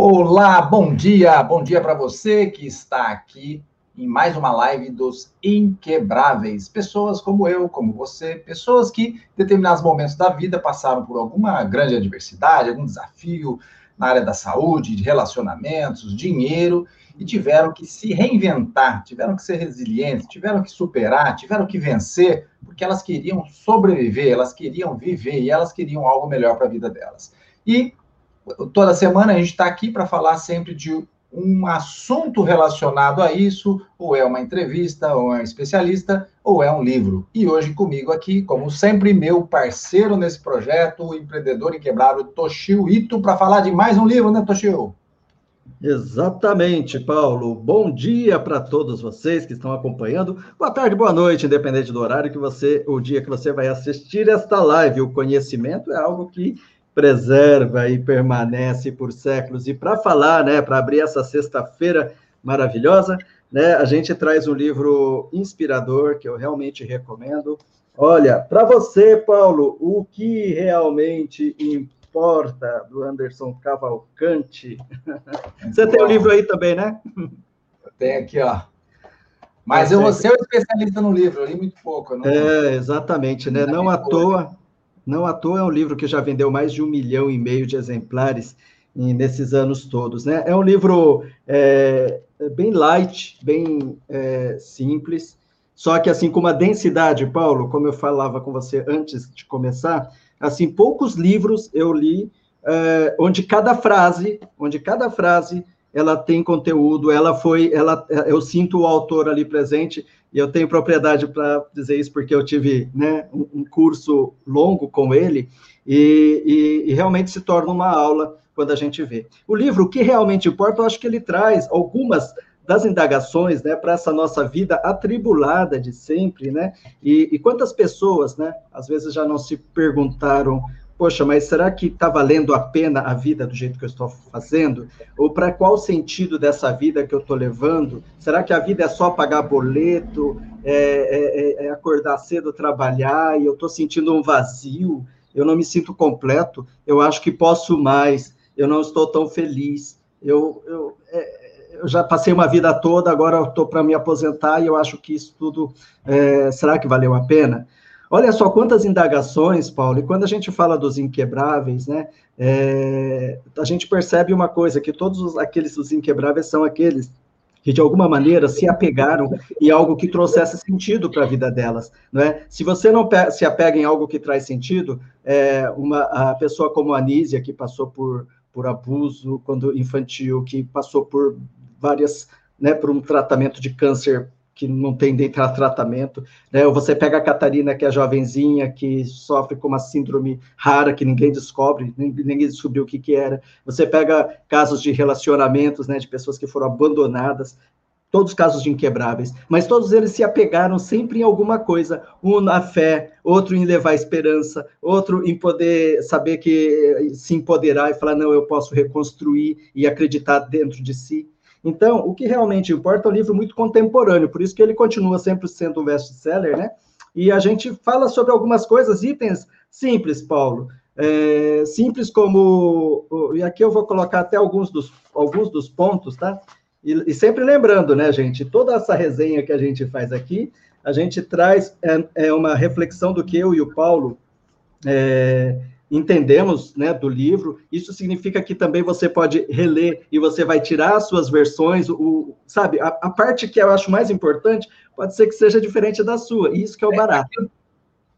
Olá, bom dia, bom dia para você que está aqui em mais uma live dos Inquebráveis. Pessoas como eu, como você, pessoas que em determinados momentos da vida passaram por alguma grande adversidade, algum desafio na área da saúde, de relacionamentos, dinheiro, e tiveram que se reinventar, tiveram que ser resilientes, tiveram que superar, tiveram que vencer, porque elas queriam sobreviver, elas queriam viver e elas queriam algo melhor para a vida delas. E toda semana a gente está aqui para falar sempre de um assunto relacionado a isso, ou é uma entrevista, ou é um especialista, ou é um livro. E hoje comigo aqui, como sempre, meu parceiro nesse projeto, o empreendedor inquebrável Toshio Ito, para falar de mais um livro, né, Toshio? Exatamente, Paulo. Bom dia para todos vocês que estão acompanhando. Boa tarde, boa noite, independente do horário que você, o dia que você vai assistir esta live. O conhecimento é algo que preserva e permanece por séculos. E para falar, né, para abrir essa sexta-feira maravilhosa, né, a gente traz um livro inspirador que eu realmente recomendo. Olha, para você, Paulo, o que realmente importa do Anderson Cavalcante. Você tem o um livro aí também, né? Eu tenho aqui, ó. Mas eu vou ser um especialista no livro, eu li muito pouco. Não... É, exatamente, né? Não à toa, não à toa é um livro que já vendeu mais de um milhão e meio de exemplares nesses anos todos. Né? É um livro é, bem light, bem é, simples, só que assim com uma densidade, Paulo, como eu falava com você antes de começar, assim poucos livros eu li é, onde cada frase, onde cada frase ela tem conteúdo, ela foi, ela, eu sinto o autor ali presente e eu tenho propriedade para dizer isso porque eu tive né, um, curso longo com ele, e, e, e, realmente se torna uma aula quando a gente vê. O livro, o que realmente importa, eu acho que ele traz algumas das indagações né, para essa nossa vida atribulada de sempre, né? E, e quantas pessoas, né, às vezes já não se perguntaram poxa, mas será que está valendo a pena a vida do jeito que eu estou fazendo? Ou para qual sentido dessa vida que eu estou levando? Será que a vida é só pagar boleto, é, é, é, é acordar cedo, trabalhar, e eu estou sentindo um vazio, eu não me sinto completo, eu acho que posso mais, eu não estou tão feliz, eu, eu, é, eu já passei uma vida toda, agora estou para me aposentar e eu acho que isso tudo, é, será que valeu a pena? Olha só quantas indagações, Paulo, e quando a gente fala dos inquebráveis, né, é, a gente percebe uma coisa, que todos os, aqueles os inquebráveis são aqueles que de alguma maneira se apegaram em algo que trouxesse sentido para a vida delas, não é? Se você não se apega em algo que traz sentido, é, uma a pessoa como a Anísia, que passou por, por abuso quando infantil, que passou por várias, né, por um tratamento de câncer que não tem tratamento, né? Ou você pega a Catarina, que é jovenzinha, que sofre com uma síndrome rara que ninguém descobre, ninguém descobriu o que, que era. Você pega casos de relacionamentos, né, de pessoas que foram abandonadas, todos casos de inquebráveis, mas todos eles se apegaram sempre em alguma coisa, um na fé, outro em levar esperança, outro em poder saber que se empoderar e falar, não, eu posso reconstruir e acreditar dentro de si. Então, o que realmente importa é um livro muito contemporâneo, por isso que ele continua sempre sendo um best-seller, né? E a gente fala sobre algumas coisas, itens simples, Paulo. É, simples como. E aqui eu vou colocar até alguns dos, alguns dos pontos, tá? E, e, sempre lembrando, né, gente? Toda essa resenha que a gente faz aqui, a gente traz é, é uma reflexão do que eu e o Paulo é, entendemos né, do livro, isso significa que também você pode reler e você vai tirar as suas versões, o, sabe, a, a, parte que eu acho mais importante pode ser que seja diferente da sua, e isso que é o é barato.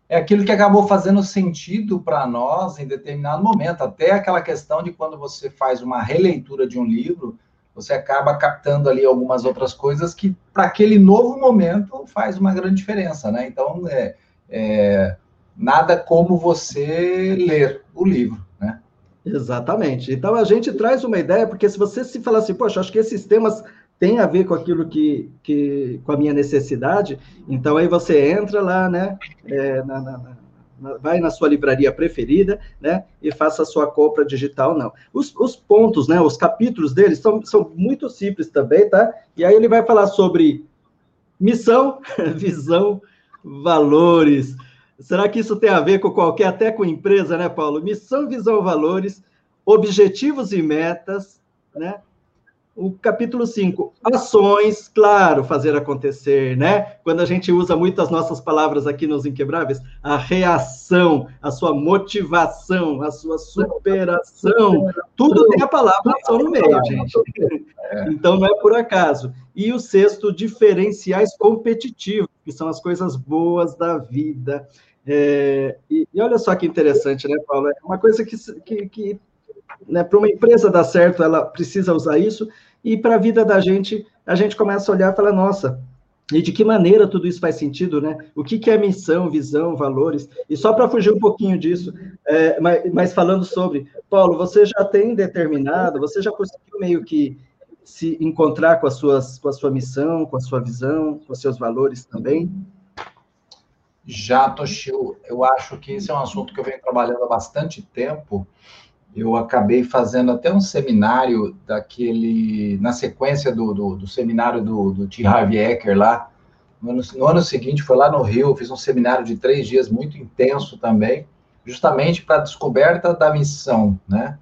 É aquilo que acabou fazendo sentido para nós em determinado momento, até aquela questão de quando você faz uma releitura de um livro, você acaba captando ali algumas outras coisas que, para aquele novo momento, faz uma grande diferença, né? Então, é, é nada como você ler o livro, né? Exatamente. Então a gente traz uma ideia, porque se você se falar assim, poxa, acho que esses temas têm a ver com aquilo que, que com a minha necessidade, então aí você entra lá, né? É, na, na, na, vai na sua livraria preferida, né? E faça a sua compra digital, não. Os, os pontos, né? Os capítulos deles são, são muito simples também, tá? E aí ele vai falar sobre missão, visão, valores Será que isso tem a ver com qualquer, até com empresa, né, Paulo? Missão, visão, valores, objetivos e metas, né? O capítulo 5, ações, claro, fazer acontecer, né? Quando a gente usa muito as nossas palavras aqui nos Inquebráveis, a reação, a sua motivação, a sua superação, tudo tem a palavra ação no meio, gente. Então não é por acaso. E o sexto, diferenciais competitivos, que são as coisas boas da vida. É, e, e, olha só que interessante, né, Paulo? É uma coisa que, que, que né, para uma empresa dar certo, ela precisa usar isso, e para a vida da gente, a gente começa a olhar e falar, nossa, e de que maneira tudo isso faz sentido, né? O que, que é missão, visão, valores? E só para fugir um pouquinho disso, é, mas, mas, falando sobre, Paulo, você já tem determinado, você já conseguiu meio que se encontrar com, as suas, com a sua missão, com a sua visão, com os seus valores também? Já, Toshio, eu acho que esse é um assunto que eu venho trabalhando há bastante tempo, eu acabei fazendo até um seminário daquele, na sequência do, do, do seminário do, do T. Harvey Eker lá, no ano, no ano, seguinte, foi lá no Rio, fiz um seminário de três dias muito intenso também, justamente para a descoberta da missão, né?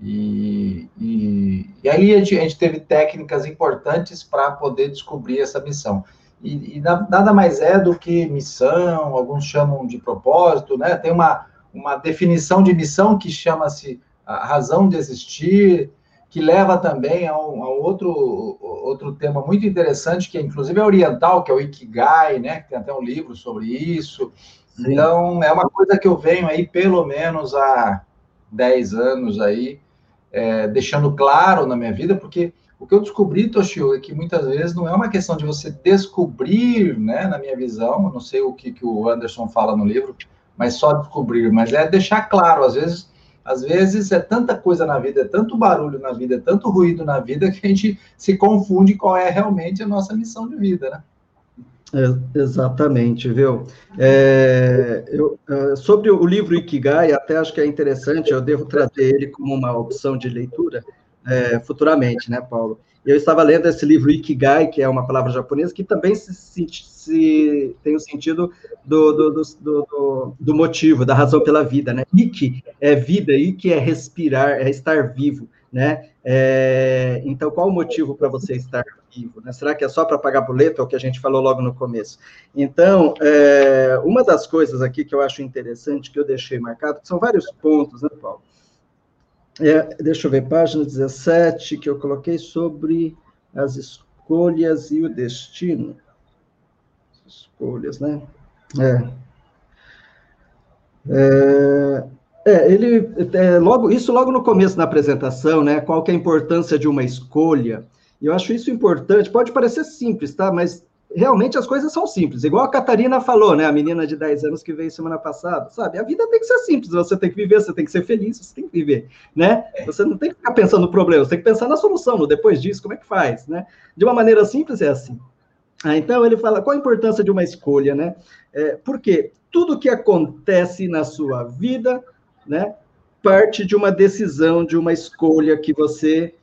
E, e, e aí a gente, a gente, teve técnicas importantes para poder descobrir essa missão. E, e, nada mais é do que missão, alguns chamam de propósito, né? Tem uma, uma definição de missão que chama-se a razão de existir, que leva também a um, a outro, outro tema muito interessante, que é, inclusive é oriental, que é o Ikigai, né? Que tem até um livro sobre isso. Sim. Então, é uma coisa que eu venho aí pelo menos há 10 anos aí, é, deixando claro na minha vida, porque o que eu descobri, Toshio, é que muitas vezes não é uma questão de você descobrir, né, na minha visão, não sei o que, que o Anderson fala no livro, mas só descobrir, mas é deixar claro, às vezes às vezes é tanta coisa na vida, é tanto barulho na vida, é tanto ruído na vida que a gente se confunde qual é realmente a nossa missão de vida, né? É, exatamente, viu? É, eu, é, sobre o livro Ikigai, até acho que é interessante, eu devo trazer ele como uma opção de leitura é, futuramente, né, Paulo? Eu estava lendo esse livro Ikigai, que é uma palavra japonesa, que também se, se tem o sentido do, do, do, do, do motivo, da razão pela vida, né? Iki é vida, Iki é respirar, é estar vivo, né? É, então, qual o motivo para você estar vivo? Né? Será que é só para pagar boleto, é o que a gente falou logo no começo? Então, é, uma das coisas aqui que eu acho interessante, que eu deixei marcado, são vários pontos, né, Paulo? É, deixa eu ver, página 17, que eu coloquei sobre as escolhas e o destino. Escolhas, né? É. É, é ele, é, logo, isso logo no começo da apresentação, né? Qual que é a importância de uma escolha? Eu acho isso importante. Pode parecer simples, tá? Mas realmente as coisas são simples. Igual a Catarina falou, né? A menina de 10 anos que veio semana passada, sabe? A vida tem que ser simples, você tem que viver, você tem que ser feliz, você tem que viver, né? É. Você não tem que ficar pensando no problema, você tem que pensar na solução, no depois disso, como é que faz, né? De uma maneira simples é assim. Ah, então ele fala qual a importância de uma escolha, né? É, porque tudo que acontece na sua vida, né, parte de uma decisão, de uma escolha que você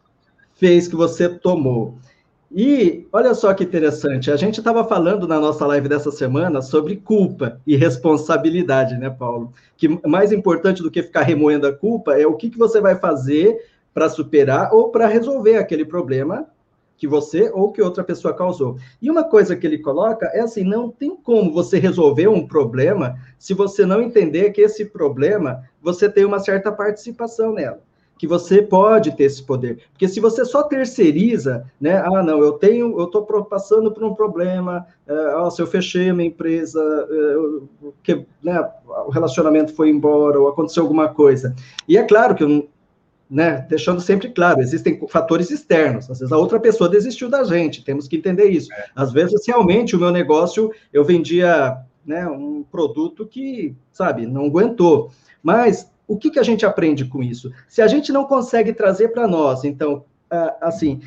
fez, que você tomou. E olha só que interessante, a gente estava falando na nossa live dessa semana sobre culpa e responsabilidade, né, Paulo? Que mais importante do que ficar remoendo a culpa é o que, que você vai fazer para superar ou para resolver aquele problema que você ou que outra pessoa causou. E uma coisa que ele coloca é assim: não tem como você resolver um problema se você não entender que esse problema você tem uma certa participação nela que você pode ter esse poder. Porque se você só terceiriza, né? Ah, não, eu tenho, eu estou passando por um problema, é, se eu fechei a minha empresa, é, que, né, o relacionamento foi embora, ou aconteceu alguma coisa. E é claro que eu, né, deixando sempre claro, existem fatores externos. Às vezes a outra pessoa desistiu da gente, temos que entender isso. É. Às vezes, realmente, o meu negócio, eu vendia né, um produto que, sabe, não aguentou. Mas o que, que a gente aprende com isso? Se a gente não consegue trazer para nós, então, assim,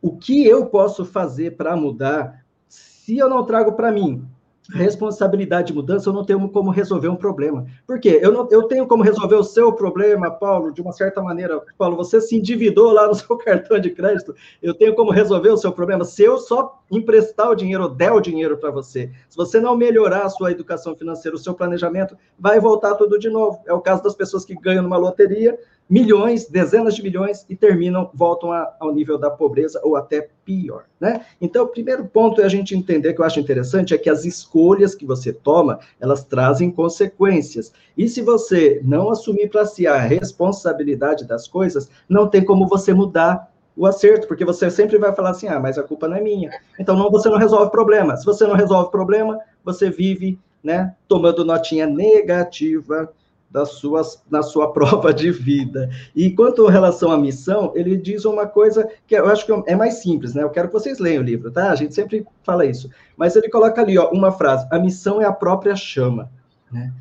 o que eu posso fazer para mudar, se eu não trago para mim responsabilidade de mudança, eu não tenho como resolver um problema. Por quê? Eu, não, eu tenho como resolver o seu problema, Paulo, de uma certa maneira. Paulo, você se endividou lá no seu cartão de crédito, eu tenho como resolver o seu problema se eu só emprestar o dinheiro ou der o dinheiro para você, se você não melhorar a sua educação financeira, o seu planejamento, vai voltar tudo de novo. É o caso das pessoas que ganham numa loteria milhões, dezenas de milhões e terminam, voltam a, ao nível da pobreza ou até pior, né? Então, o primeiro ponto é a gente entender que eu acho interessante é que as escolhas que você toma, elas trazem consequências. E se você não assumir para si a responsabilidade das coisas, não tem como você mudar o acerto, porque você sempre vai falar assim: "Ah, mas a culpa não é minha". Então, não você não resolve problema. Se você não resolve problema, você vive, né, tomando notinha negativa das suas, na sua prova de vida. E quanto à relação à missão, ele diz uma coisa que eu acho que é mais simples, né? Eu quero que vocês leiam o livro, tá? A gente sempre fala isso. Mas ele coloca ali, ó, uma frase: a missão é a própria chama, né?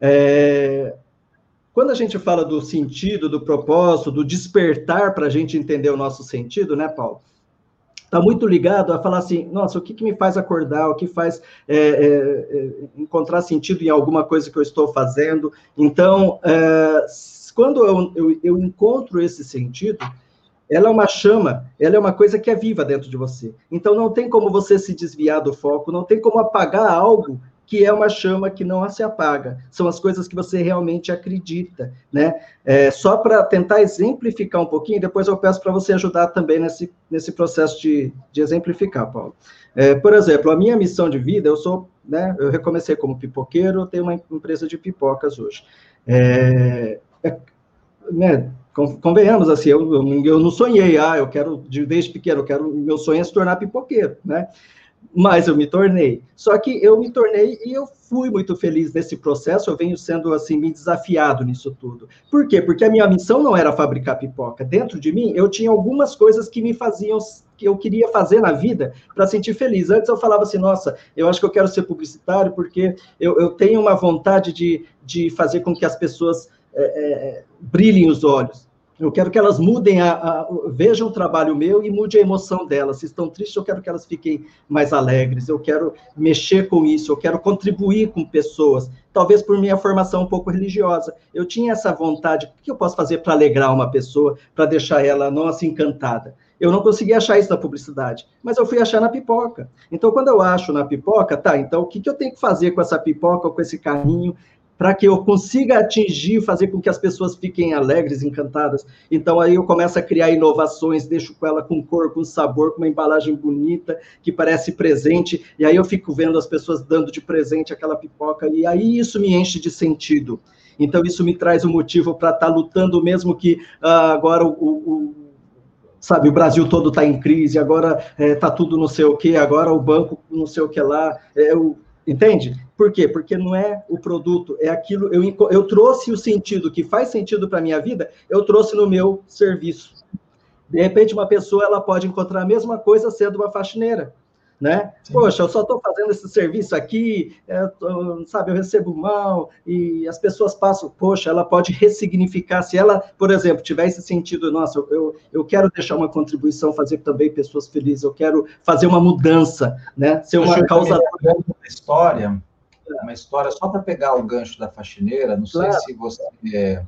É... Quando a gente fala do sentido, do propósito, do despertar para a gente entender o nosso sentido, né, Paulo? Está muito ligado a falar assim, nossa, o que, que me faz acordar, o que faz é, é, é, encontrar sentido em alguma coisa que eu estou fazendo. Então, é, quando eu, eu, eu, encontro esse sentido, ela é uma chama, ela é uma coisa que é viva dentro de você. Então, não tem como você se desviar do foco, não tem como apagar algo que é uma chama que não se apaga. São as coisas que você realmente acredita, né? É, só para tentar exemplificar um pouquinho, depois eu peço para você ajudar também nesse, nesse processo de, de exemplificar, Paulo. É, por exemplo, a minha missão de vida, eu sou, né? Eu recomecei como pipoqueiro, tenho uma empresa de pipocas hoje. É, é, né, convenhamos assim, eu, eu não sonhei, ah, eu quero, desde pequeno, eu quero, meu sonho é se tornar pipoqueiro, né? Mas eu me tornei. Só que eu me tornei e eu fui muito feliz nesse processo, eu venho sendo assim, me desafiado nisso tudo. Por quê? Porque a minha missão não era fabricar pipoca. Dentro de mim, eu tinha algumas coisas que me faziam, que eu queria fazer na vida para sentir feliz. Antes eu falava assim, nossa, eu acho que eu quero ser publicitário porque eu, eu tenho uma vontade de, de fazer com que as pessoas é, é, brilhem os olhos. Eu quero que elas mudem, a, a, vejam o trabalho meu e mude a emoção delas. Se estão tristes, eu quero que elas fiquem mais alegres. Eu quero mexer com isso, eu quero contribuir com pessoas. Talvez por minha formação um pouco religiosa. Eu tinha essa vontade. O que eu posso fazer para alegrar uma pessoa, para deixar ela, nossa, encantada? Eu não consegui achar isso na publicidade, mas eu fui achar na pipoca. Então, quando eu acho na pipoca, tá, então o que, que eu tenho que fazer com essa pipoca com esse carrinho para que eu consiga atingir, fazer com que as pessoas fiquem alegres, encantadas. Então aí eu começo a criar inovações, deixo com ela com cor, com sabor, com uma embalagem bonita, que parece presente, e aí eu fico vendo as pessoas dando de presente aquela pipoca, e aí isso me enche de sentido. Então isso me traz um motivo para estar tá lutando, mesmo que uh, agora o, o sabe, o Brasil todo está em crise, agora está é, tudo não sei o que, agora o banco não sei o que lá, é, o, Entende? Por quê? Porque não é o produto, é aquilo. Eu, eu trouxe o sentido que faz sentido para a minha vida, eu trouxe no meu serviço. De repente, uma pessoa ela pode encontrar a mesma coisa sendo uma faxineira. Né? Poxa, eu só estou fazendo esse serviço aqui, é, tô, sabe, eu recebo mal, e as pessoas passam, poxa, ela pode ressignificar, se ela, por exemplo, tiver esse sentido, nossa, eu, eu quero deixar uma contribuição, fazer também pessoas felizes, eu quero fazer uma mudança, né? Ser uma causa. Uma história, uma história, só para pegar o gancho da faxineira, não claro. sei se você é,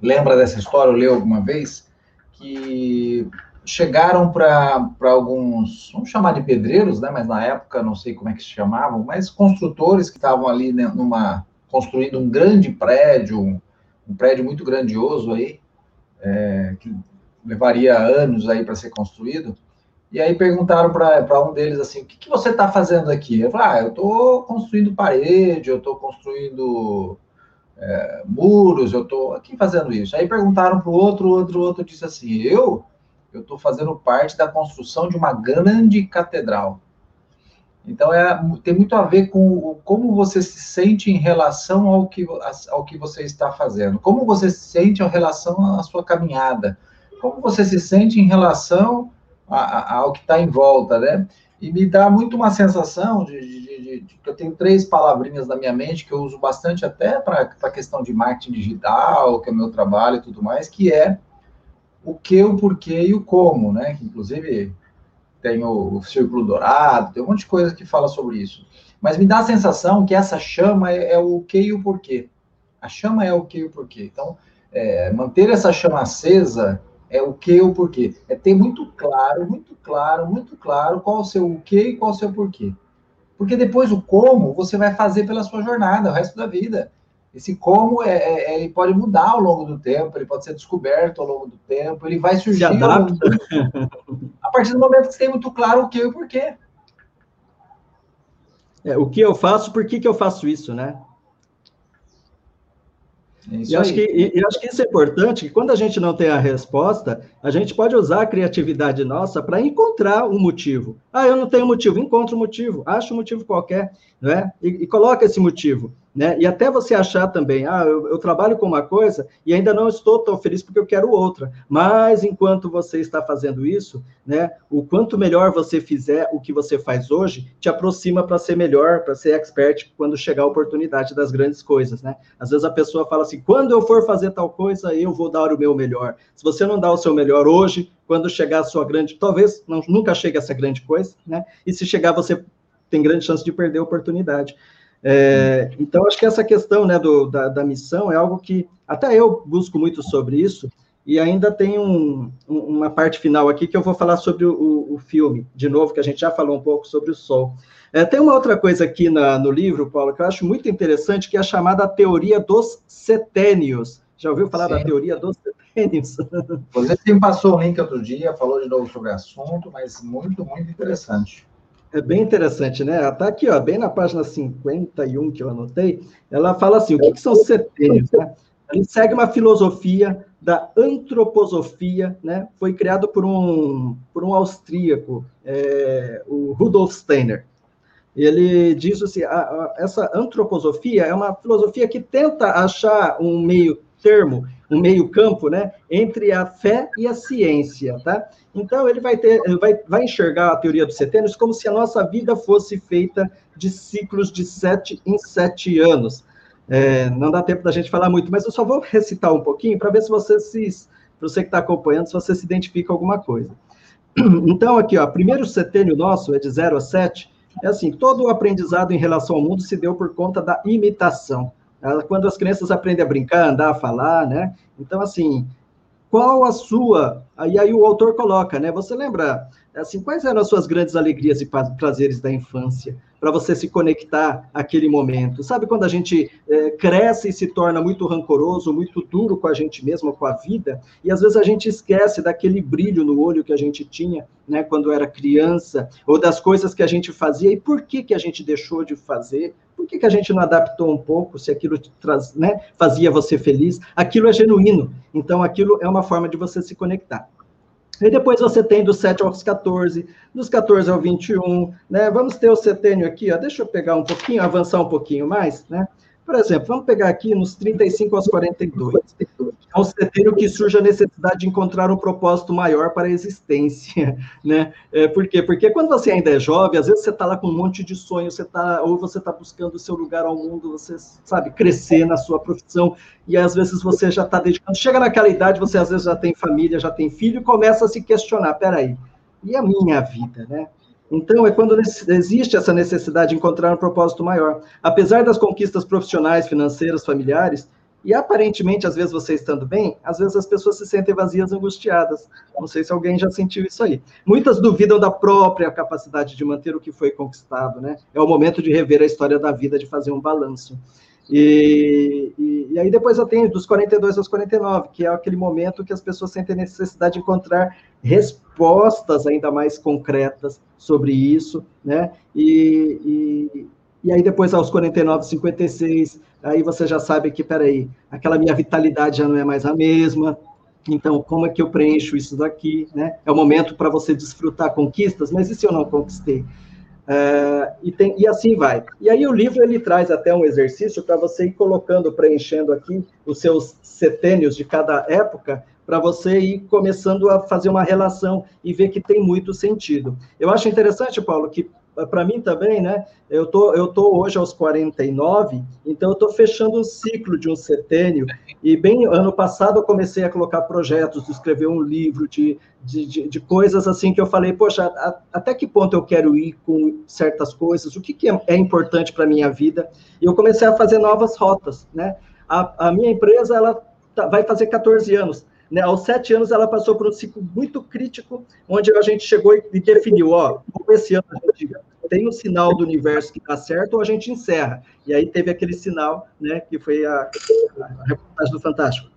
lembra dessa história, ou leu alguma vez, que chegaram para alguns, vamos chamar de pedreiros, né? Mas na época não sei como é que se chamavam, mas construtores que estavam ali né, numa construindo um grande prédio, um, um prédio muito grandioso aí, é, que levaria anos aí para ser construído. E aí perguntaram para um deles assim, o que, que você está fazendo aqui? Eu falei, ah, eu estou construindo parede, eu estou construindo é, muros, eu estou aqui fazendo isso. Aí perguntaram para o outro, outro, outro disse assim, eu eu estou fazendo parte da construção de uma grande catedral. Então, é, tem muito a ver com como você se sente em relação ao que, ao que você está fazendo, como você se sente em relação à sua caminhada, como você se sente em relação a, a, ao que está em volta, né? E me dá muito uma sensação de, de, de, de, que eu tenho três palavrinhas na minha mente que eu uso bastante até para a questão de marketing digital, que é o meu trabalho e tudo mais, que é o que, o porquê e o como, né? Inclusive tem o, o círculo dourado, tem um monte de coisa que fala sobre isso. Mas me dá a sensação que essa chama é, é o que e o porquê. A chama é o que e o porquê. Então, é, manter essa chama acesa É o que e o porquê. É ter muito claro, muito claro, muito claro qual o seu o que e qual o seu porquê. Porque depois o como você vai fazer pela sua jornada, o resto da vida. Esse como é, é, é ele pode mudar ao longo do tempo, ele pode ser descoberto ao longo do tempo, ele vai surgir. A partir do momento que você tem muito claro o que e o porquê. É, o que eu faço, por que, que eu faço isso, né? É e, acho que, e, acho que isso é importante, que quando a gente não tem a resposta, a gente pode usar a criatividade nossa para encontrar um motivo. Ah, eu não tenho motivo, encontra um motivo, acha um motivo qualquer, né? E, e coloca esse motivo. Né? E até você achar também, ah, eu, eu, trabalho com uma coisa e ainda não estou tão feliz porque eu quero outra. Mas enquanto você está fazendo isso, né, o quanto melhor você fizer o que você faz hoje, te aproxima para ser melhor, para ser expert quando chegar a oportunidade das grandes coisas, né? Às vezes a pessoa fala assim, quando eu for fazer tal coisa, eu vou dar o meu melhor. Se você não dá o seu melhor hoje, quando chegar a sua grande, talvez não, nunca chegue a essa grande coisa, né? E se chegar, você tem grande chance de perder a oportunidade. É, então, acho que essa questão né, do, da, da, missão é algo que até eu busco muito sobre isso, e ainda tem um, uma parte final aqui que eu vou falar sobre o, o, filme, de novo, que a gente já falou um pouco sobre o Sol. É, tem uma outra coisa aqui na, no livro, Paulo, que eu acho muito interessante, que é a chamada teoria dos setênios. Já ouviu falar Sim. da teoria dos setênios? Você me passou o link outro dia, falou de novo sobre o assunto, mas muito, muito interessante. É bem interessante, né? Está aqui, ó, bem na página 51 que eu anotei, ela fala assim: o que, que são setênios? Né? Ele segue uma filosofia da antroposofia, né? Foi criado por um, por um austríaco, é, o Rudolf Steiner. Ele diz assim: a, a, essa antroposofia é uma filosofia que tenta achar um meio termo, um meio campo, né, entre a fé e a ciência, tá? Então ele vai ter, vai, vai enxergar a teoria dos setênios como se a nossa vida fosse feita de ciclos de sete em sete anos. É, não dá tempo da gente falar muito, mas eu só vou recitar um pouquinho para ver se você se, você que está acompanhando, se você se identifica alguma coisa. Então aqui, ó, primeiro setênio nosso é de 0 a 7, é assim, todo o aprendizado em relação ao mundo se deu por conta da imitação quando as crianças aprendem a brincar, andar, a falar, né? Então, assim, qual a sua. E aí o autor coloca, né? Você lembra, assim, quais eram as suas grandes alegrias e prazeres da infância? Para você se conectar àquele momento. Sabe quando a gente é, cresce e se torna muito rancoroso, muito duro com a gente mesmo, com a vida, e às vezes a gente esquece daquele brilho no olho que a gente tinha, né, quando era criança, ou das coisas que a gente fazia, e por que, que a gente deixou de fazer, por que, que a gente não adaptou um pouco, se aquilo traz, né, fazia você feliz? Aquilo é genuíno, então aquilo é uma forma de você se conectar. E depois você tem dos 7 aos 14, dos 14 ao 21, né? Vamos ter o setênio aqui, ó. Deixa eu pegar um pouquinho, avançar um pouquinho mais, né? Por exemplo, vamos pegar aqui nos 35 aos 42. É um setembro que surge a necessidade de encontrar um propósito maior para a existência, né? É, por quê? Porque quando você ainda é jovem, às vezes você está lá com um monte de sonhos, você tá, ou você está buscando o seu lugar ao mundo, você sabe, crescer na sua profissão, e às vezes você já está dedicando. Chega naquela idade, você às vezes já tem família, já tem filho, e começa a se questionar: peraí, e a minha vida, né? Então, é quando existe essa necessidade de encontrar um propósito maior. Apesar das conquistas profissionais, financeiras, familiares, e aparentemente, às vezes você estando bem, às vezes as pessoas se sentem vazias, angustiadas. Não sei se alguém já sentiu isso aí. Muitas duvidam da própria capacidade de manter o que foi conquistado, né? É o momento de rever a história da vida, de fazer um balanço. E, e, e, aí depois eu tenho dos 42 aos 49, que é aquele momento que as pessoas sentem necessidade de encontrar respostas ainda mais concretas sobre isso, né? E, e, e aí depois aos 49, 56, aí você já sabe que, peraí, aquela minha vitalidade já não é mais a mesma, então, como é que eu preencho isso daqui, né? É o momento para você desfrutar conquistas, mas e se eu não conquistei? Uh, e, tem, e assim vai. E aí o livro ele traz até um exercício para você ir colocando, preenchendo aqui os seus setênios de cada época, para você ir começando a fazer uma relação e ver que tem muito sentido. Eu acho interessante, Paulo, que para mim também, né? Eu tô, eu tô hoje aos 49, então eu tô fechando um ciclo de um setênio. E bem, ano passado eu comecei a colocar projetos, escrever um livro de, de, de, de coisas assim que eu falei, poxa, a, até que ponto eu quero ir com certas coisas? O que, que é, é importante para minha vida? E eu comecei a fazer novas rotas, né? A, a minha empresa ela tá, vai fazer 14 anos. Né? Aos sete anos, ela passou por um ciclo muito crítico, onde a gente chegou e definiu, ó, esse ano a gente tem um sinal do universo que está certo ou a gente encerra. E aí teve aquele sinal, né, que foi a, a reportagem do Fantástico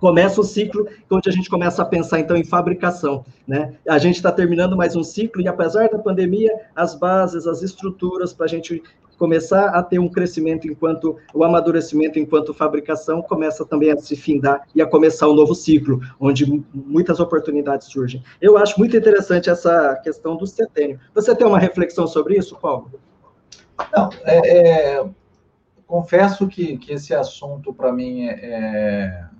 começa o ciclo onde a gente começa a pensar então em fabricação, né? A gente está terminando mais um ciclo e apesar da pandemia, as bases, as estruturas para a gente começar a ter um crescimento enquanto o amadurecimento enquanto fabricação começa também a se findar e a começar um novo ciclo, onde muitas oportunidades surgem. Eu acho muito interessante essa questão do setênio. Você tem uma reflexão sobre isso, Paulo? Não, é, é, confesso que, que esse assunto para mim é, é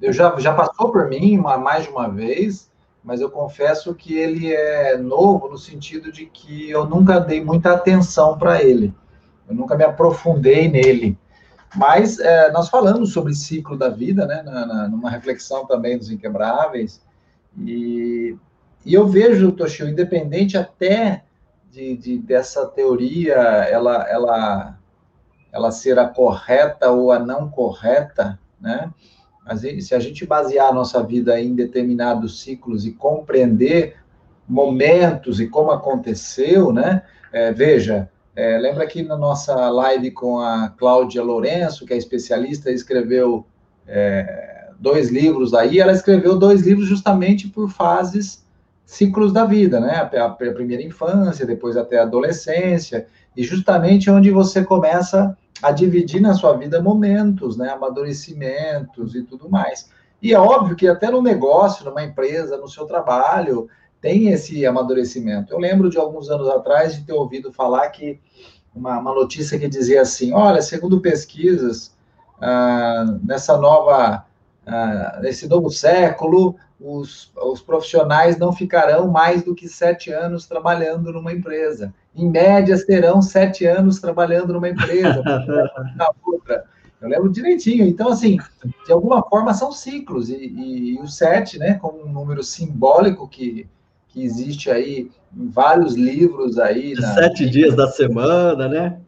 eu já, já passou por mim uma, mais de uma vez, mas eu confesso que ele é novo no sentido de que eu nunca dei muita atenção para ele, eu nunca me aprofundei nele. Mas é, nós falamos sobre ciclo da vida, né, na, na, numa reflexão também dos Inquebráveis, e, e eu vejo, Toshio, independente até de, de, dessa teoria, ela, ela, ela ser a correta ou a não correta, né, se a gente basear a nossa vida em determinados ciclos e compreender momentos e como aconteceu, né? É, veja, é, lembra que na nossa live com a Cláudia Lourenço, que é especialista, escreveu é, dois livros aí, ela escreveu dois livros justamente por fases, ciclos da vida, né? A, a primeira infância, depois até a adolescência, e justamente onde você começa a dividir na sua vida momentos, né, amadurecimentos e tudo mais. E é óbvio que até no negócio, numa empresa, no seu trabalho, tem esse amadurecimento. Eu lembro de alguns anos atrás de ter ouvido falar que uma, uma notícia que dizia assim: olha, segundo pesquisas, ah, nessa nova, ah, nesse novo século, os, os profissionais não ficarão mais do que sete anos trabalhando numa empresa em média, terão sete anos trabalhando numa empresa, na outra. Eu lembro direitinho. Então, assim, de alguma forma são ciclos, e, e, e o sete, né, como um número simbólico que, que existe aí em vários livros aí. Na... Sete dias da semana, né?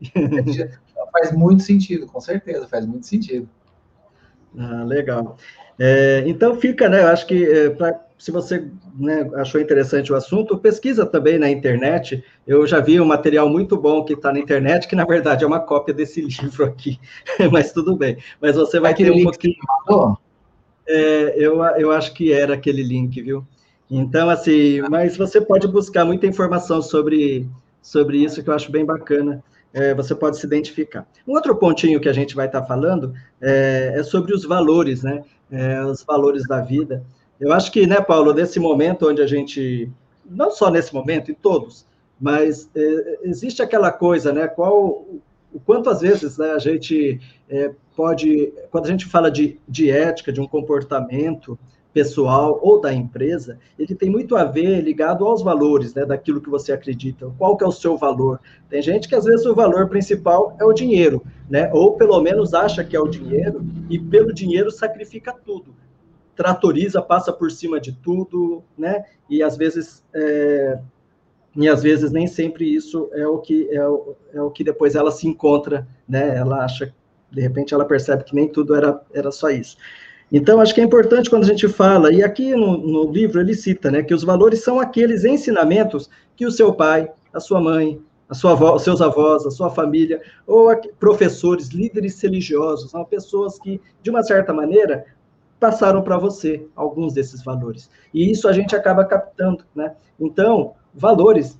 faz muito sentido, com certeza, faz muito sentido. Ah, legal. É, então fica, né? Eu acho que é, pra, se você né, achou interessante o assunto, pesquisa também na internet. Eu já vi um material muito bom que está na internet, que na verdade é uma cópia desse livro aqui, mas tudo bem. Mas você vai aquele ter um pouquinho. É, eu, eu acho que era aquele link, viu? Então, assim, mas você pode buscar muita informação sobre, sobre isso, que eu acho bem bacana. É, você pode se identificar. Um outro pontinho que a gente vai estar tá falando é, é sobre os valores, né? É, os valores da vida. Eu acho que, né, Paulo, nesse momento onde a gente, não só nesse momento, em todos, mas é, existe aquela coisa, né, qual, o quanto às vezes né, a gente é, pode, quando a gente fala de, de ética, de um comportamento pessoal ou da empresa, ele tem muito a ver ligado aos valores, né, daquilo que você acredita, qual que é o seu valor. Tem gente que às vezes o valor principal é o dinheiro, né, ou pelo menos acha que é o dinheiro e pelo dinheiro sacrifica tudo tratoriza, passa por cima de tudo, né? E às vezes é, e às vezes nem sempre isso é o que é o, é o que depois ela se encontra, né? Ela acha, de repente ela percebe que nem tudo era era só isso. Então, acho que é importante quando a gente fala, e aqui no, no livro ele cita, né, que os valores são aqueles ensinamentos que o seu pai, a sua mãe, a sua avó, os seus avós, a sua família, ou professores, líderes religiosos, são pessoas que, de uma certa maneira, passaram para você alguns desses valores. E isso a gente acaba captando, né? Então, valores,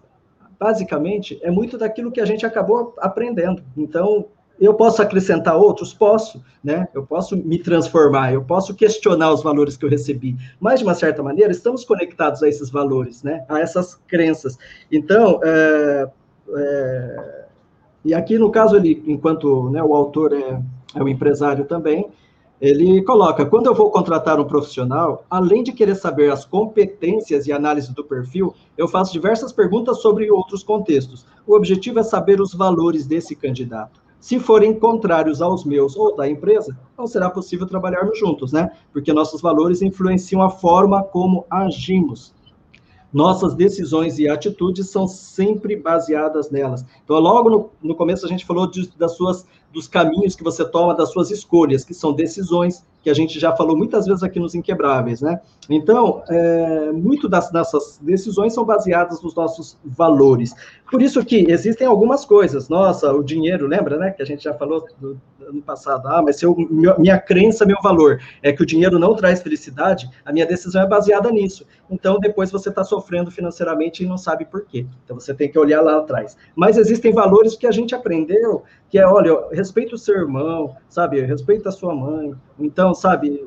basicamente, é muito daquilo que a gente acabou aprendendo. Então, eu posso acrescentar outros? Posso, né? Eu posso me transformar, eu posso questionar os valores que eu recebi. Mas, de uma certa maneira, estamos conectados a esses valores, né? A essas crenças. Então, é, é, e aqui, no caso, ele, enquanto né, o autor é, é um empresário também, ele coloca: quando eu vou contratar um profissional, além de querer saber as competências e análise do perfil, eu faço diversas perguntas sobre outros contextos. O objetivo é saber os valores desse candidato. Se forem contrários aos meus ou da empresa, não será possível trabalharmos juntos, né? Porque nossos valores influenciam a forma como agimos. Nossas decisões e atitudes são sempre baseadas nelas. Então, logo no, no começo, a gente falou de, das suas, dos caminhos que você toma, das suas escolhas, que são decisões que a gente já falou muitas vezes aqui nos Inquebráveis, né? Então, é, muito das nossas decisões são baseadas nos nossos valores. Por isso que existem algumas coisas. Nossa, o dinheiro, lembra, né? Que a gente já falou no ano passado. Ah, mas se eu, minha crença, meu valor é que o dinheiro não traz felicidade, a minha decisão é baseada nisso. Então, depois você está sofrendo financeiramente e não sabe por quê. Então, você tem que olhar lá atrás. Mas existem valores que a gente aprendeu, que é, olha, respeita o seu irmão, sabe? Respeita a sua mãe. Então, sabe?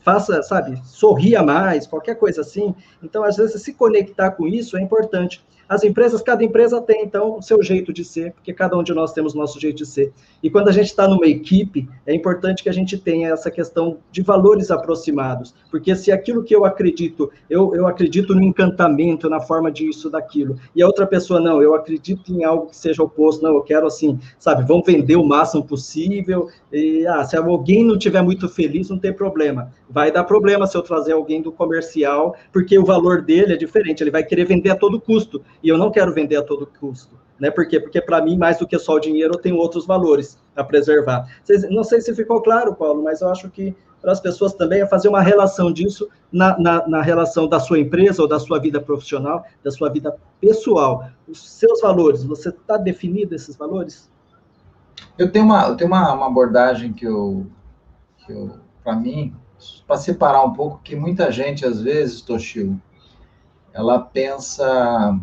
Faça, sabe? Sorria mais, qualquer coisa assim. Então, às vezes, se conectar com isso é importante. As empresas, cada empresa tem, então, o seu jeito de ser, porque cada um de nós temos o nosso jeito de ser. E quando a gente está numa equipe, é importante que a gente tenha essa questão de valores aproximados, porque se aquilo que eu acredito, eu, eu acredito no encantamento, na forma disso, daquilo, e a outra pessoa, não, eu acredito em algo que seja oposto, não, eu quero assim, sabe, vamos vender o máximo possível, e, ah, se alguém não estiver muito feliz, não tem problema. Vai dar problema se eu trazer alguém do comercial, porque o valor dele é diferente, ele vai querer vender a todo custo e eu não quero vender a todo custo. Né? Por quê? Porque para mim, mais do que só o dinheiro, eu tenho outros valores a preservar. não sei se ficou claro, Paulo, mas eu acho que para as pessoas também é fazer uma relação disso na, na, na, relação da sua empresa ou da sua vida profissional, da sua vida pessoal. Os seus valores, você está definido esses valores? Eu tenho uma, eu tenho uma, uma abordagem que eu, que eu para mim, para separar um pouco, que muita gente, às vezes, Toshio, ela pensa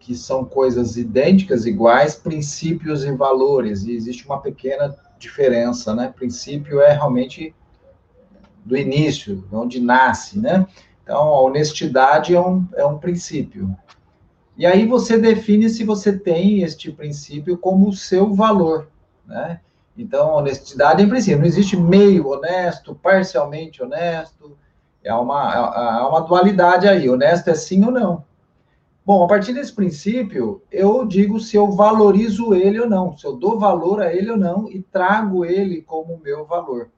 que são coisas idênticas, iguais, princípios e valores, e existe uma pequena diferença, né? Princípio é realmente do início, onde nasce, né? Então, a honestidade é um, é um princípio. E aí você define se você tem este princípio como o seu valor, né? Então, honestidade é princípio. Não existe meio honesto, parcialmente honesto. É uma, é, é uma dualidade aí. Honesto é sim ou não. Bom, a partir desse princípio, eu digo se eu valorizo ele ou não, se eu dou valor a ele ou não e trago ele como meu valor.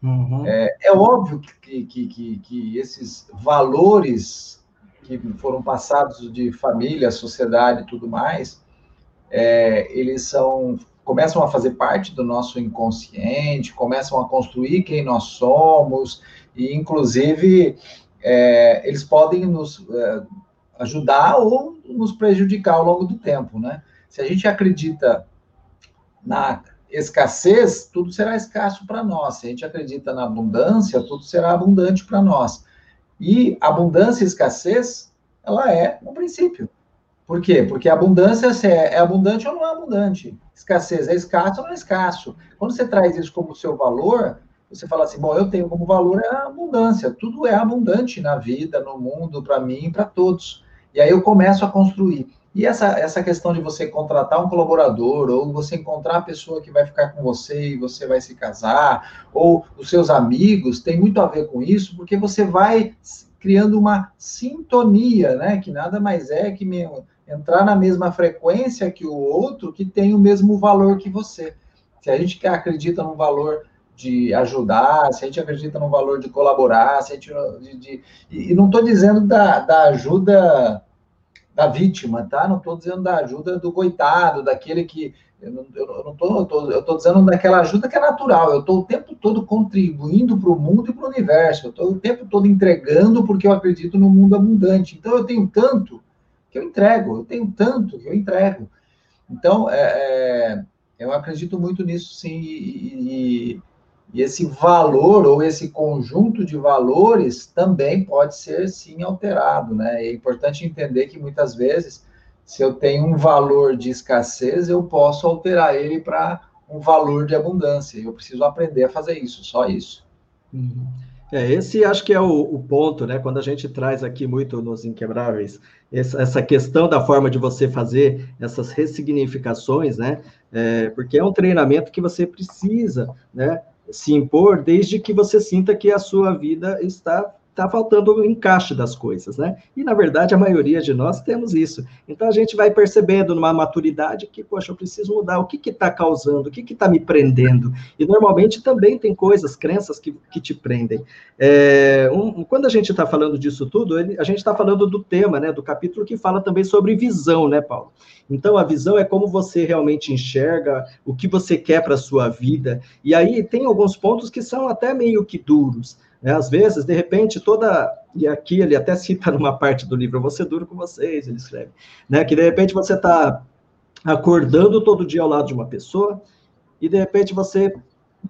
Uhum. É, é, óbvio que, que, que, que, esses valores que foram passados de família, sociedade e tudo mais, é, eles são começam a fazer parte do nosso inconsciente, começam a construir quem nós somos e, inclusive, é, eles podem nos é, ajudar ou nos prejudicar ao longo do tempo, né? Se a gente acredita na escassez, tudo será escasso para nós. Se a gente acredita na abundância, tudo será abundante para nós. E abundância e escassez, ela é um princípio. Por quê? Porque abundância é, é abundante ou não é abundante. Escassez é escasso ou não é escasso. Quando você traz isso como seu valor, você fala assim, bom, eu tenho como valor a abundância. Tudo é abundante na vida, no mundo, para mim e para todos. E aí eu começo a construir. E essa, essa questão de você contratar um colaborador, ou você encontrar a pessoa que vai ficar com você e você vai se casar, ou os seus amigos, tem muito a ver com isso, porque você vai criando uma sintonia, né? Que nada mais é que entrar na mesma frequência que o outro que tem o mesmo valor que você. Se a gente acredita no valor de ajudar, se a gente acredita no valor de colaborar, se a gente, de, de, e não estou dizendo da, da ajuda da vítima, tá? Não estou dizendo da ajuda do coitado, daquele que eu não, tô, eu tô dizendo daquela ajuda que é natural. Eu estou o tempo todo contribuindo para o mundo e para o universo. Eu estou o tempo todo entregando porque eu acredito no mundo abundante. Então eu tenho tanto que eu entrego, eu tenho tanto que eu entrego. Então é, é, eu acredito muito nisso, sim. E, e, e esse valor ou esse conjunto de valores também pode ser sim alterado, né? É importante entender que muitas vezes, se eu tenho um valor de escassez, eu posso alterar ele para um valor de abundância. Eu preciso aprender a fazer isso, só isso. Uhum. É, esse acho que é o, o, ponto, né? Quando a gente traz aqui muito nos Inquebráveis, essa, essa questão da forma de você fazer essas ressignificações, né? É, porque é um treinamento que você precisa, né? Se impor desde que você sinta que a sua vida está está faltando o encaixe das coisas, né? E, na verdade, a maioria de nós temos isso. Então, a gente vai percebendo numa maturidade que, poxa, eu preciso mudar. O que está causando? O que está me prendendo? E, normalmente, também tem coisas, crenças que, que te prendem. É, um, quando a gente está falando disso tudo, ele, a gente está falando do tema, né? Do capítulo que fala também sobre visão, né, Paulo? Então, a visão é como você realmente enxerga o que você quer para a sua vida. E aí, tem alguns pontos que são até meio que duros. Né? Às vezes, de repente, toda. E aqui ele até cita numa parte do livro, você duro com vocês, ele escreve. Né? Que de repente você está acordando todo dia ao lado de uma pessoa, e de repente você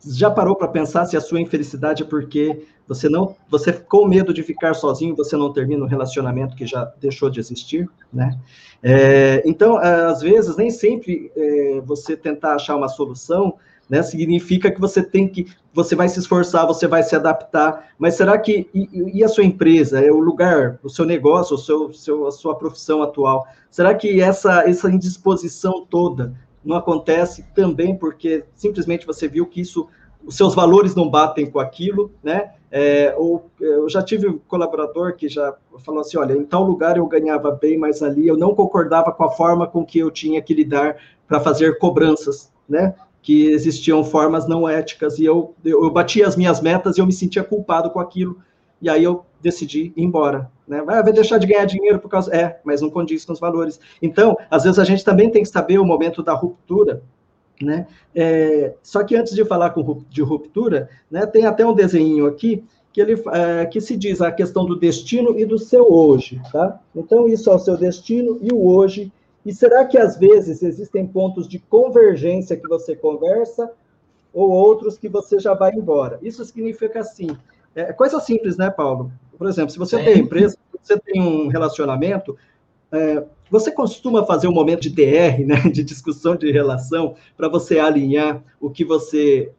já parou para pensar se a sua infelicidade é porque você não, você com medo de ficar sozinho, você não termina um relacionamento que já deixou de existir, né? É, então, às vezes, nem sempre é, você tentar achar uma solução né? Significa que você tem que, você vai se esforçar, você vai se adaptar, mas será que, e, e a sua empresa, é o lugar, o seu negócio, o seu, seu, a sua profissão atual, será que essa, essa indisposição toda não acontece também porque simplesmente você viu que isso, os seus valores não batem com aquilo, né? É, ou eu já tive um colaborador que já falou assim, olha, em tal lugar eu ganhava bem, mas ali eu não concordava com a forma com que eu tinha que lidar para fazer cobranças, né? Que existiam formas não éticas e eu, eu batia as minhas metas e eu me sentia culpado com aquilo e aí eu decidi ir embora, né? Vai deixar de ganhar dinheiro por causa é, mas não condiz com os valores. Então, às vezes a gente também tem que saber o momento da ruptura, né? É, só que antes de falar com, de ruptura, né, tem até um desenho aqui que ele é, que se diz a questão do destino e do seu hoje, tá? Então isso é o seu destino e o hoje e será que às vezes existem pontos de convergência que você conversa ou outros que você já vai embora? Isso significa assim, é coisa simples, né, Paulo? Por exemplo, se você Sim. tem empresa, você tem um relacionamento, é, você costuma fazer um momento de DR, né, de discussão de relação, para você alinhar o que você,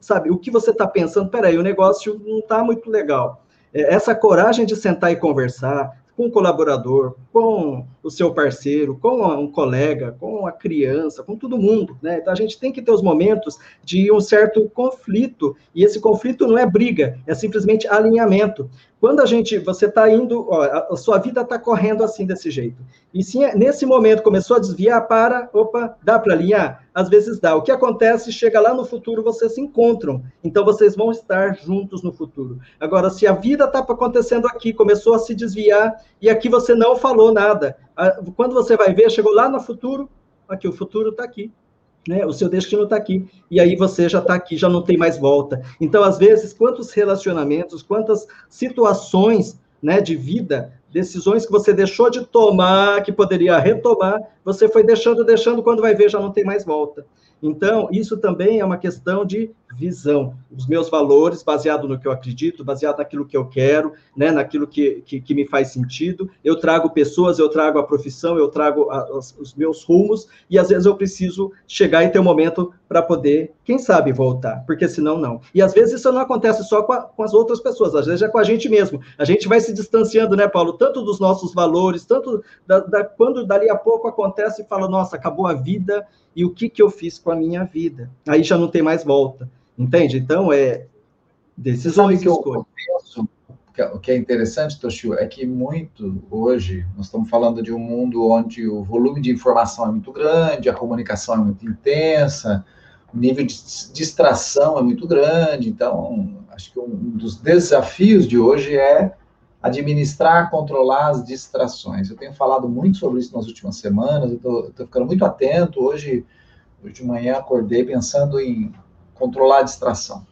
sabe, o que você está pensando. Peraí, o negócio não está muito legal. É, essa coragem de sentar e conversar, com o colaborador, com o seu parceiro, com um colega, com a criança, com todo mundo, né? Então a gente tem que ter os momentos de um certo conflito, e esse conflito não é briga, é simplesmente alinhamento. Quando a gente, você está indo, ó, a sua vida está correndo assim desse jeito. E se nesse momento começou a desviar, para, opa, dá para alinhar? Às vezes dá. O que acontece, chega lá no futuro, vocês se encontram. Então vocês vão estar juntos no futuro. Agora, se a vida está acontecendo aqui, começou a se desviar, e aqui você não falou nada. Quando você vai ver, chegou lá no futuro, aqui, o futuro está aqui. Né? O seu destino está aqui. E aí você já está aqui, já não tem mais volta. Então, às vezes, quantos relacionamentos, quantas situações né, de vida, decisões que você deixou de tomar, que poderia retomar, você foi deixando, deixando, quando vai ver, já não tem mais volta. Então, isso também é uma questão de visão. Os meus valores, baseado no que eu acredito, baseado naquilo que eu quero, né, naquilo que, que, que me faz sentido. Eu trago pessoas, eu trago a profissão, eu trago a, os, os, meus rumos, e às vezes eu preciso chegar e ter um momento para poder, quem sabe, voltar, porque senão não. E às vezes isso não acontece só com, a, com as outras pessoas, às vezes é com a gente mesmo. A gente vai se distanciando, né, Paulo, tanto dos nossos valores, tanto da, da, quando dali a pouco acontece e fala, nossa, acabou a vida e o que, que eu fiz com a minha vida. Aí já não tem mais volta, entende? Então, é decisões que eu penso, o que é interessante, Toshio, é que muito hoje, nós estamos falando de um mundo onde o volume de informação é muito grande, a comunicação é muito intensa, o nível de distração é muito grande, então, acho que um dos desafios de hoje é administrar, controlar as distrações. Eu tenho falado muito sobre isso nas últimas semanas, eu estou ficando muito atento. Hoje, hoje de manhã, acordei pensando em controlar a distração.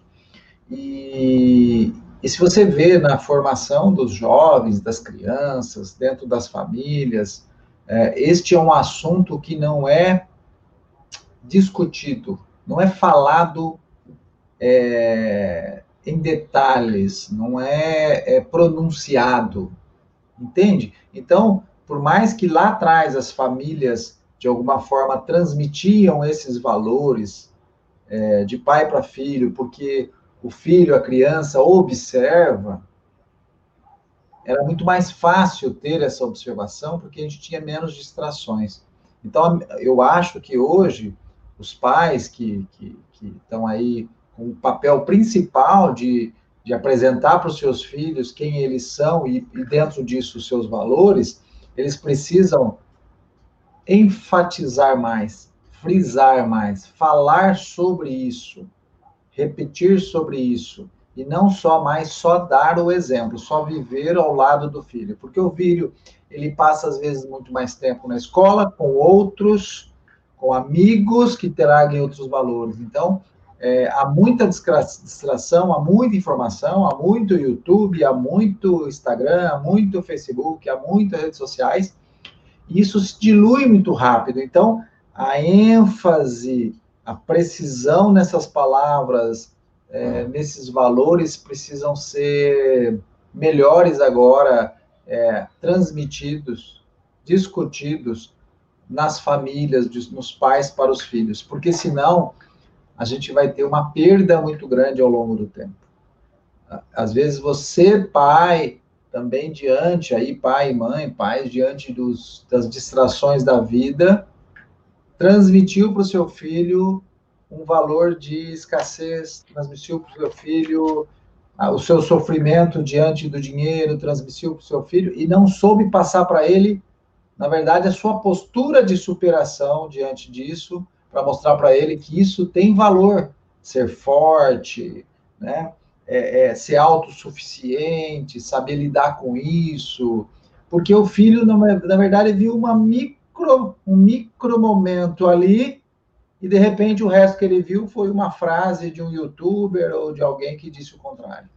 E, e se você vê na formação dos jovens, das crianças, dentro das famílias, é, este é um assunto que não é discutido, não é falado é, em detalhes, não é, é pronunciado, entende? Então, por mais que lá atrás as famílias de alguma forma transmitiam esses valores é, de pai para filho, porque o filho, a criança observa, era muito mais fácil ter essa observação porque a gente tinha menos distrações. Então, eu acho que hoje os pais que, que, estão aí com o papel principal de, de apresentar para os seus filhos quem eles são e, e dentro disso os seus valores, eles precisam enfatizar mais, frisar mais, falar sobre isso, repetir sobre isso e não só mais só dar o exemplo, só viver ao lado do filho, porque o filho ele passa às vezes muito mais tempo na escola com outros, com amigos que tragam outros valores. Então, é, há muita distração, há muita informação, há muito YouTube, há muito Instagram, há muito Facebook, há muitas redes sociais. E isso se dilui muito rápido. Então, a ênfase, a precisão nessas palavras, é, nesses valores precisam ser melhores agora, é, transmitidos, discutidos nas famílias, nos pais para os filhos, porque senão a gente vai ter uma perda muito grande ao longo do tempo. Às vezes você, pai, também diante aí, pai e mãe, pais, diante dos, das distrações da vida, transmitiu para o seu filho um valor de escassez, transmitiu para o seu filho ah, o seu sofrimento diante do dinheiro, transmitiu para o seu filho e não soube passar para ele, na verdade, a sua postura de superação diante disso, para mostrar para ele que isso tem valor, ser forte, né? É, é, ser autossuficiente, saber lidar com isso, porque o filho, na, na verdade, viu uma micro, um micro momento ali e de repente o resto que ele viu foi uma frase de um youtuber ou de alguém que disse o contrário.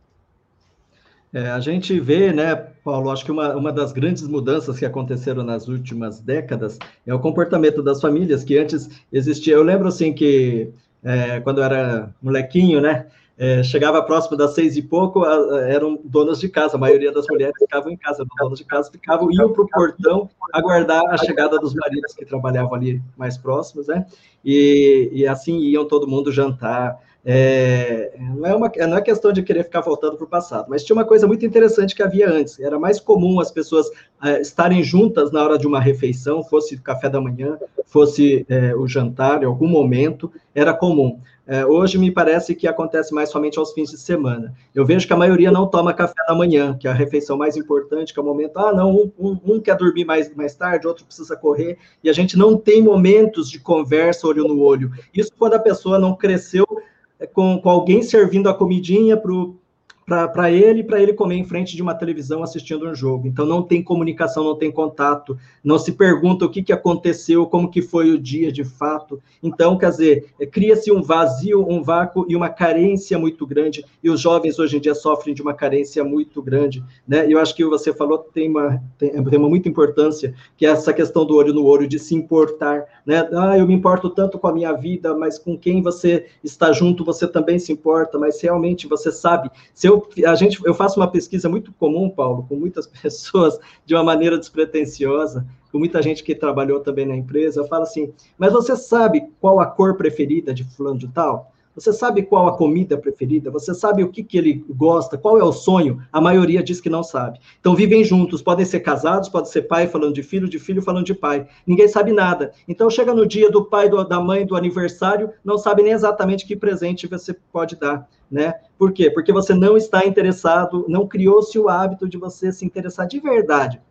É, a gente vê, né, Paulo, acho que uma, uma das grandes mudanças que aconteceram nas últimas décadas é o comportamento das famílias, que antes existia. Eu lembro, assim, que é, quando eu era molequinho, né, é, chegava próximo das seis e pouco, eram donas de casa, a maioria das mulheres ficavam em casa, donas de casa ficavam, iam para o portão aguardar a chegada dos maridos que trabalhavam ali mais próximos, né? E, e assim iam todo mundo jantar. É, não, é uma, não é questão de querer ficar voltando para o passado, mas tinha uma coisa muito interessante que havia antes. Era mais comum as pessoas é, estarem juntas na hora de uma refeição, fosse café da manhã, fosse é, o jantar, em algum momento, era comum. É, hoje me parece que acontece mais somente aos fins de semana. Eu vejo que a maioria não toma café da manhã, que é a refeição mais importante, que é o momento, ah, não, um, um, um, quer dormir mais, mais tarde, outro precisa correr, e a gente não tem momentos de conversa olho no olho. Isso quando a pessoa não cresceu é, com, com alguém servindo a comidinha para o para ele para ele comer em frente de uma televisão assistindo um jogo. Então não tem comunicação, não tem contato, não se pergunta o que, que aconteceu, como que foi o dia de fato. Então, quer dizer, é, cria-se um vazio, um vácuo e uma carência muito grande, e os jovens hoje em dia sofrem de uma carência muito grande. Né? Eu acho que você falou tem uma, tem, tem uma muita importância, que é essa questão do olho no olho, de se importar. Né? Ah, eu me importo tanto com a minha vida, mas com quem você está junto, você também se importa, mas realmente você sabe, se eu eu, a gente, eu faço uma pesquisa muito comum, Paulo, com muitas pessoas, de uma maneira despretensiosa, com muita gente que trabalhou também na empresa, eu falo assim, mas você sabe qual a cor preferida de fulano de tal? Você sabe qual a comida preferida? Você sabe o que, que ele gosta? Qual é o sonho? A maioria diz que não sabe. Então vivem juntos, podem ser casados, pode ser pai falando de filho, de filho falando de pai. Ninguém sabe nada. Então chega no dia do pai, do, da mãe, do aniversário, não sabe nem exatamente que presente você pode dar, né? Por quê? Porque você não está interessado, não criou-se o hábito de você se interessar de verdade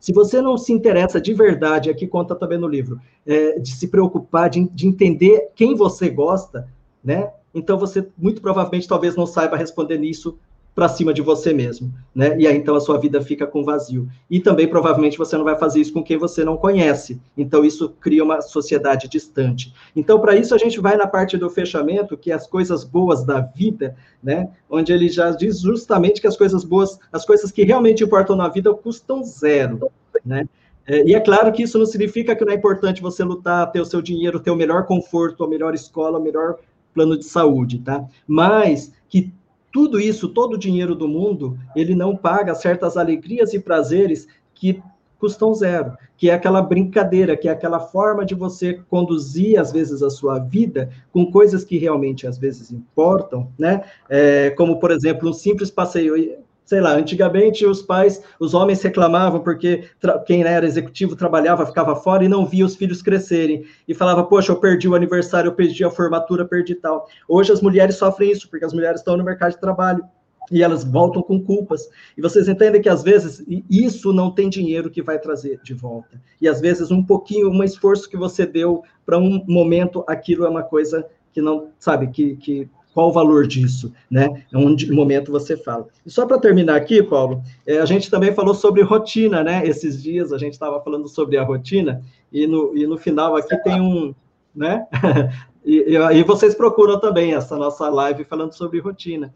se você não se interessa de verdade, aqui conta também no livro, é, de se preocupar, de, de, entender quem você gosta, né? Então você muito provavelmente talvez não saiba responder nisso para cima de você mesmo, né? E aí então a sua vida fica com vazio. E também provavelmente você não vai fazer isso com quem você não conhece. Então isso cria uma sociedade distante. Então para isso a gente vai na parte do fechamento, que é as coisas boas da vida, né? Onde ele já diz justamente que as coisas boas, as coisas que realmente importam na vida custam zero, né? É, e é claro que isso não significa que não é importante você lutar, ter o seu dinheiro, ter o melhor conforto, a melhor escola, a melhor plano de saúde, tá? Mas que tudo isso, todo o dinheiro do mundo, ele não paga certas alegrias e prazeres que custam zero, que é aquela brincadeira, que é aquela forma de você conduzir, às vezes, a sua vida com coisas que realmente, às vezes, importam, né? É, como, por exemplo, um simples passeio sei lá, antigamente os pais, os homens reclamavam porque quem era executivo trabalhava, ficava fora e não via os filhos crescerem. E falava, poxa, eu perdi o aniversário, eu perdi a formatura, perdi tal. Hoje as mulheres sofrem isso, porque as mulheres estão no mercado de trabalho. e elas voltam com culpas. E vocês entendem que às vezes isso não tem dinheiro que vai trazer de volta. E às vezes um pouquinho, um esforço que você deu para um momento, aquilo é uma coisa que não, sabe, que, que qual o valor disso, né? É um momento você fala. E só para terminar aqui, Paulo, é, a gente também falou sobre rotina, né? Esses dias a gente estava falando sobre a rotina, e no, e no final aqui tem um, né? e, e, vocês procuram também essa nossa live falando sobre rotina.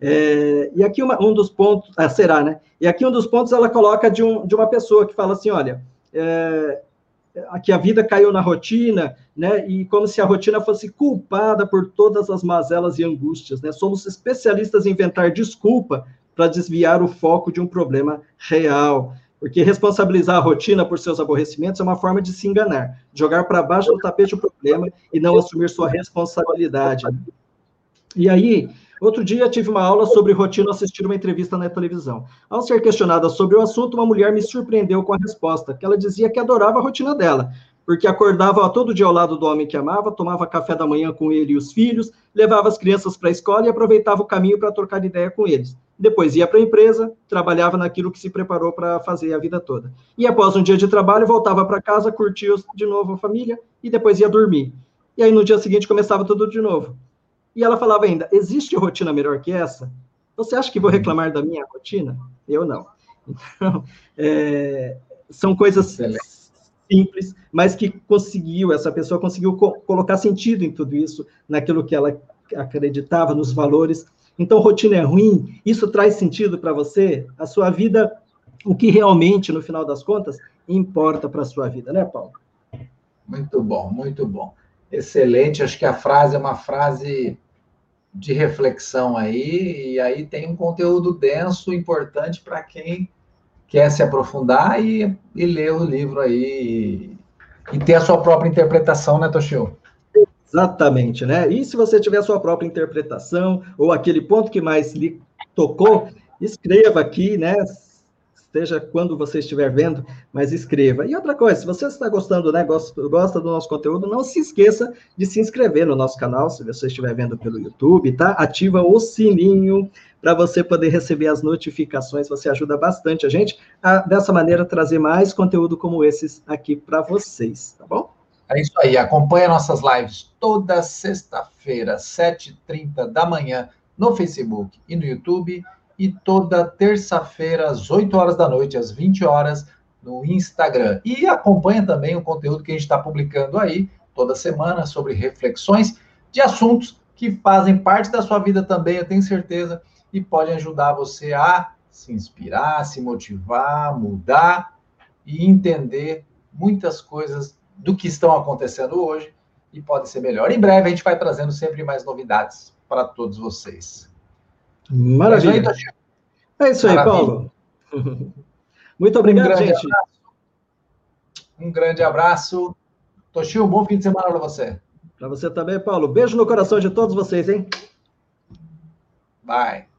É, e aqui uma, um dos pontos, ah, será, né? E aqui um dos pontos ela coloca de, um, de uma pessoa que fala assim, olha, é, que a vida caiu na rotina, né? E como se a rotina fosse culpada por todas as mazelas e angústias, né? Somos especialistas em inventar desculpa para desviar o foco de um problema real. Porque responsabilizar a rotina por seus aborrecimentos é uma forma de se enganar, jogar para baixo do tapete o problema e não assumir sua responsabilidade. E aí, Outro dia tive uma aula sobre rotina assistir uma entrevista na televisão. Ao ser questionada sobre o assunto, uma mulher me surpreendeu com a resposta, que ela dizia que adorava a rotina dela, porque acordava todo dia ao lado do homem que amava, tomava café da manhã com ele e os filhos, levava as crianças para a escola e aproveitava o caminho para trocar ideia com eles. Depois ia para a empresa, trabalhava naquilo que se preparou para fazer a vida toda. E após um dia de trabalho, voltava para casa, curtia de novo a família e depois ia dormir. E aí no dia seguinte começava tudo de novo. E ela falava ainda: existe rotina melhor que essa? Você acha que vou reclamar da minha rotina? Eu não. Então, é, são coisas simples, mas que conseguiu, essa pessoa conseguiu co colocar sentido em tudo isso, naquilo que ela acreditava, nos valores. Então, rotina é ruim? Isso traz sentido para você? A sua vida, o que realmente, no final das contas, importa para a sua vida, né, Paulo? Muito bom, muito bom. Excelente. Acho que a frase é uma frase de reflexão aí, e aí tem um conteúdo denso, importante para quem quer se aprofundar e, e ler o livro aí e, e ter a sua própria interpretação, né, Toshio? Exatamente, né? E se você tiver a sua própria interpretação, ou aquele ponto que mais lhe tocou, escreva aqui, né? Seja quando você estiver vendo, mas escreva. E outra coisa, se você está gostando, né, gosta, gosta do nosso conteúdo, não se esqueça de se inscrever no nosso canal, se você estiver vendo pelo YouTube, tá? Ativa o sininho para você poder receber as notificações, você ajuda bastante a gente a, dessa maneira, trazer mais conteúdo como esses aqui para vocês, tá bom? É isso aí, acompanha nossas lives toda sexta-feira, 7h30 da manhã, no Facebook e no YouTube e toda terça-feira, às 8 horas da noite, às 20 horas, no Instagram. E acompanha também o conteúdo que a gente está publicando aí toda semana sobre reflexões de assuntos que fazem parte da sua vida também, eu tenho certeza, e podem ajudar você a se inspirar, se motivar, mudar e entender muitas coisas do que estão acontecendo hoje e pode ser melhor. Em breve a gente vai trazendo sempre mais novidades para todos vocês. Maravilha. É isso aí, Paulo. Muito obrigado, um gente. Abraço. Um grande abraço. Toshio, um bom fim de semana para você. Para você também, Paulo. Beijo no coração de todos vocês, hein? Bye.